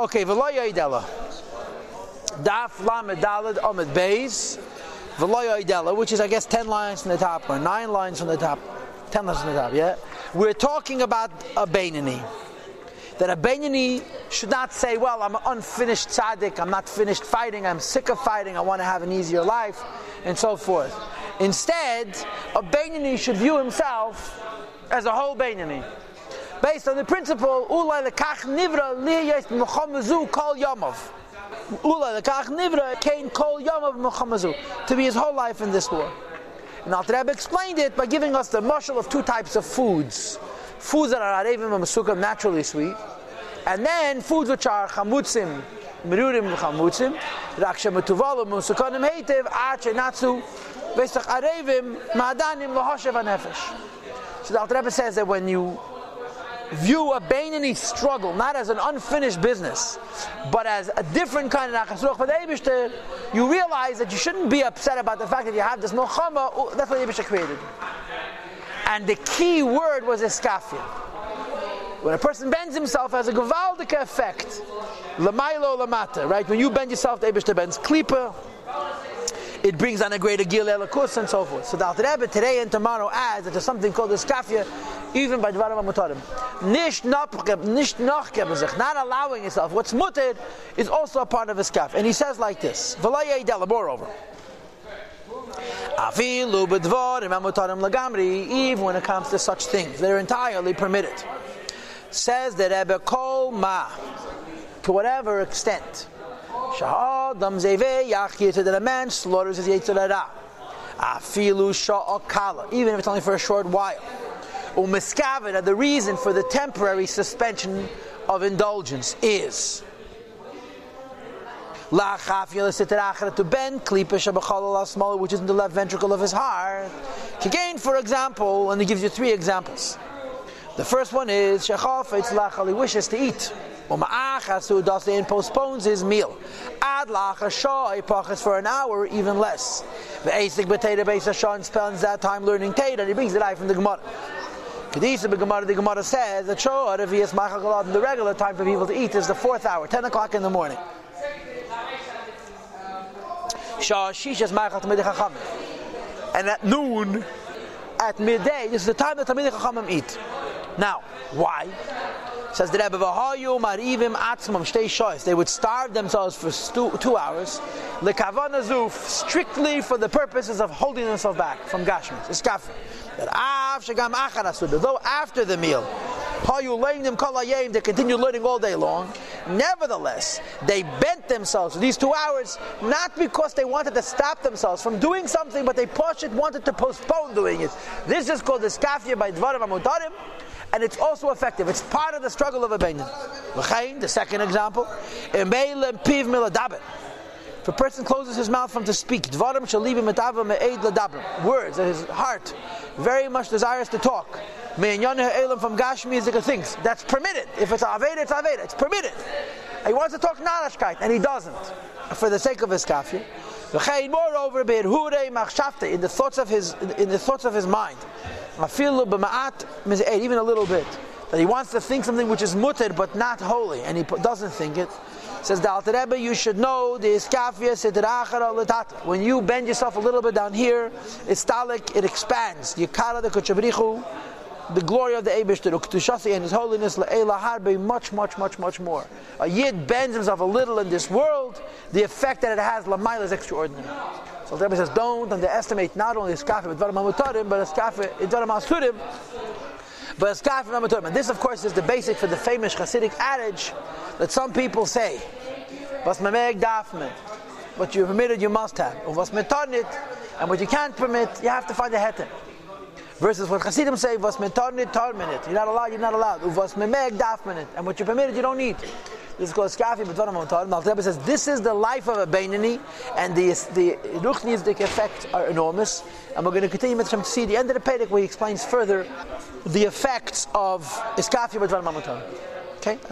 Okay, v'lo yoidela. Daf lamed dalad omid beis. V'lo yoidela, which is I guess ten lines from the top or nine lines from the top, ten lines from the top. Yeah, we're talking about a Beinani. That a Beinani should not say, "Well, I'm an unfinished tzaddik. I'm not finished fighting. I'm sick of fighting. I want to have an easier life," and so forth. Instead, a Beinani should view himself as a whole Beinani based on the principle Ulay lekach nivra liyes mechamazu kol yamav. Ulay lekach nivra kain kol yamav mechamazu to be his whole life in this war. And Alter Rebbe explained it by giving us the marshal of two types of foods: foods that are arevim and masukah, naturally sweet, and then foods which are chamutzim, merurim chamutzim, raksha metuvalim musukanim heitev ad shenatsu vesach arevim ma'adanim lahashev anefesh. So the Alter Rebbe says that when you view a Bainani struggle not as an unfinished business, but as a different kind of nachasruch for the Eibishter, you realize that you shouldn't be upset about the fact that you have this milchama. Uh, that's what Eibishter created. And the key word was eskafia. When a person bends himself, has a gewaldige effect. Lamailo lamata, right? When you bend yourself, the Eibishter bends klipa. It brings on a greater gil elakus and so forth. So the Alter Rebbe today and tomorrow adds that there's something called eskafia, even by Dvarim HaMutarim. Nish nachke not allowing yourself. What's muted is also a part of iskaf. And he says like this, V'la yeidela, moreover. Afilu b'dvarim HaMutarim lagamri, even when it comes to such things, they're entirely permitted. Says the Rebbe, kol ma, to whatever extent. Sha'adam zeve yachir that a man slaughters his yitzhara. Afilu sha'akala, even if it's only for a short while. Umiskaven, the reason for the temporary suspension of indulgence is to bend klipa which is in the left ventricle of his heart. Again, for example, and he gives you three examples. The first one is he wishes to eat. And postpones his meal. Ad pachas for an hour, even less. The asik beis Hashan spends that time learning Teda, and he brings it out from the Gemara. Kedisa b'Gemara, the Gemara says that Shoah Revias Machagalad, the regular time for people to eat is the fourth hour, 10 o'clock in the morning. Shah Shishas Machat Chachamim. And at noon, at midday, this is the time that Talmidei Chachamim eat. Now, why? Says the Rebbe, "V'hayu marivim atzmam shtei shoyes." They would starve themselves for stu- two hours, zuf, strictly for the purposes of holding themselves back from gashmis. It's kafir. That shagam achar Though after the meal, hayu them kol they continue learning all day long. Nevertheless, they bent themselves for these two hours not because they wanted to stop themselves from doing something, but they pushed wanted to postpone doing it. This is called the skafia by dvarim amutarim and it's also effective. It's part of the struggle of a. The second example, if a person closes his mouth from to speak, words that his heart very much desires to talk. From Gashmi things that's permitted. If it's Aveda, it's Aveda. It's permitted. He wants to talk Narashkeit, and he doesn't, for the sake of his kafir. Moreover, in the thoughts of his in the thoughts of his mind even a little bit. That he wants to think something which is mutter but not holy, and he doesn't think it. Says the Alter Rebbe, you should know the iskafia When you bend yourself a little bit down here, it's talik, it expands. Yikara the kuchabrichu, the glory of the Eibushter, Uktushasi and His holiness, La'ela Harbe, much, much, much, much more. A Yid bends himself a little in this world, the effect that it has, Lamaila, is extraordinary. So the Rebbe says, don't underestimate not only but Dvarim HaMutarim, but Eskafi, Dvarim HaSurim, but Eskafi HaMutarim. And this, of course, is the basic for the famous Hasidic adage that some people say, Was dafmet, what you permitted, you must have. Or was and what you can't permit, you have to find a heter. Versus what Hasidim say, was tarminit. You're not allowed, you're not allowed. Memeg dafmenit, and what you permitted, you don't need. This is called Skafi B'Dvarim Motar. Al says this is the life of a Beinani, and the the Ruchnizik effects are enormous. And we're going to continue to see the end of the Pedic where he explains further the effects of Iskafi B'Dvarim Motar. Okay, that's